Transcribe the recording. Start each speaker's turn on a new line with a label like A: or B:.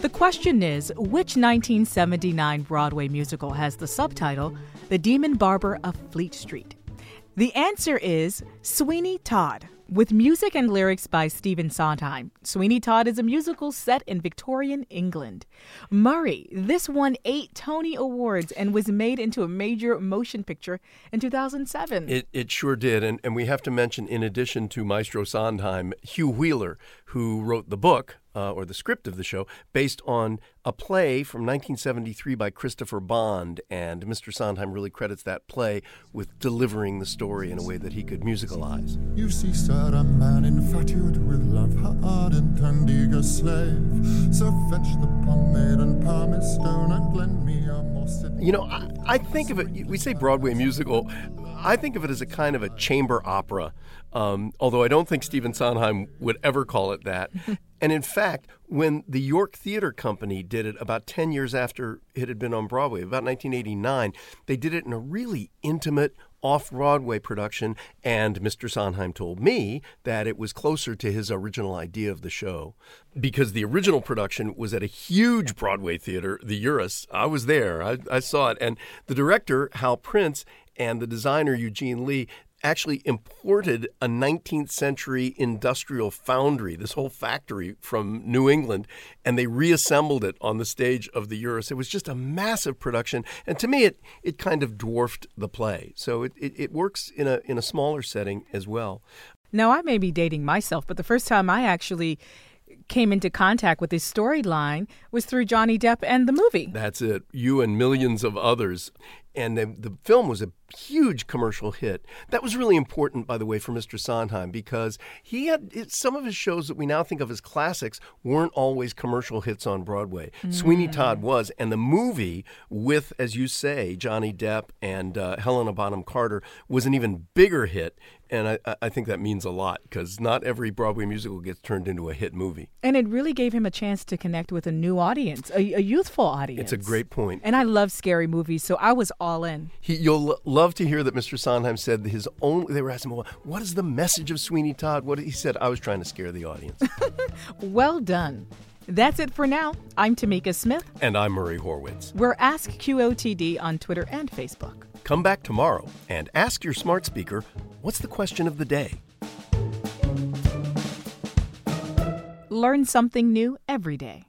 A: The question is which 1979 Broadway musical has the subtitle The Demon Barber of Fleet Street? The answer is Sweeney Todd. With music and lyrics by Stephen Sondheim, Sweeney Todd is a musical set in Victorian England. Murray, this won eight Tony Awards and was made into a major motion picture in 2007.
B: It, it sure did. And, and we have to mention, in addition to Maestro Sondheim, Hugh Wheeler, who wrote the book uh, or the script of the show based on a play from 1973 by Christopher Bond. And Mr. Sondheim really credits that play with delivering the story in a way that he could musicalize.
C: You see, sir, a man infatuated with love, her ardent and eager slave. So fetch the pomade and pumice stone and lend me a more
B: You know, I, I think of it, we say Broadway musical, I think of it as a kind of a chamber opera. Um, although I don't think Stephen Sondheim would ever call it that. And in fact, when the York Theater Company did it about 10 years after it had been on Broadway, about 1989, they did it in a really intimate, off Broadway production. And Mr. Sondheim told me that it was closer to his original idea of the show because the original production was at a huge Broadway theater, the Uris. I was there, I, I saw it. And the director, Hal Prince, and the designer Eugene Lee actually imported a 19th century industrial foundry, this whole factory from New England, and they reassembled it on the stage of the Uris. It was just a massive production, and to me, it it kind of dwarfed the play. So it, it, it works in a in a smaller setting as well.
A: Now, I may be dating myself, but the first time I actually came into contact with this storyline was through Johnny Depp and the movie.
B: That's it. You and millions of others. And the, the film was a huge commercial hit. That was really important, by the way, for Mr. Sondheim because he had it, some of his shows that we now think of as classics weren't always commercial hits on Broadway. Mm. Sweeney Todd was, and the movie with, as you say, Johnny Depp and uh, Helena Bonham Carter was an even bigger hit. And I, I think that means a lot because not every Broadway musical gets turned into a hit movie.
A: And it really gave him a chance to connect with a new audience, a, a youthful audience.
B: It's a great point.
A: And I love scary movies, so I was all in.
B: He, you'll love to hear that Mr. Sondheim said his only. They were asking him, "What is the message of Sweeney Todd?" What he said, "I was trying to scare the audience."
A: well done. That's it for now. I'm Tamika Smith.
B: And I'm Murray Horwitz.
A: We're Ask QOTD on Twitter and Facebook.
B: Come back tomorrow and ask your smart speaker what's the question of the day?
A: Learn something new every day.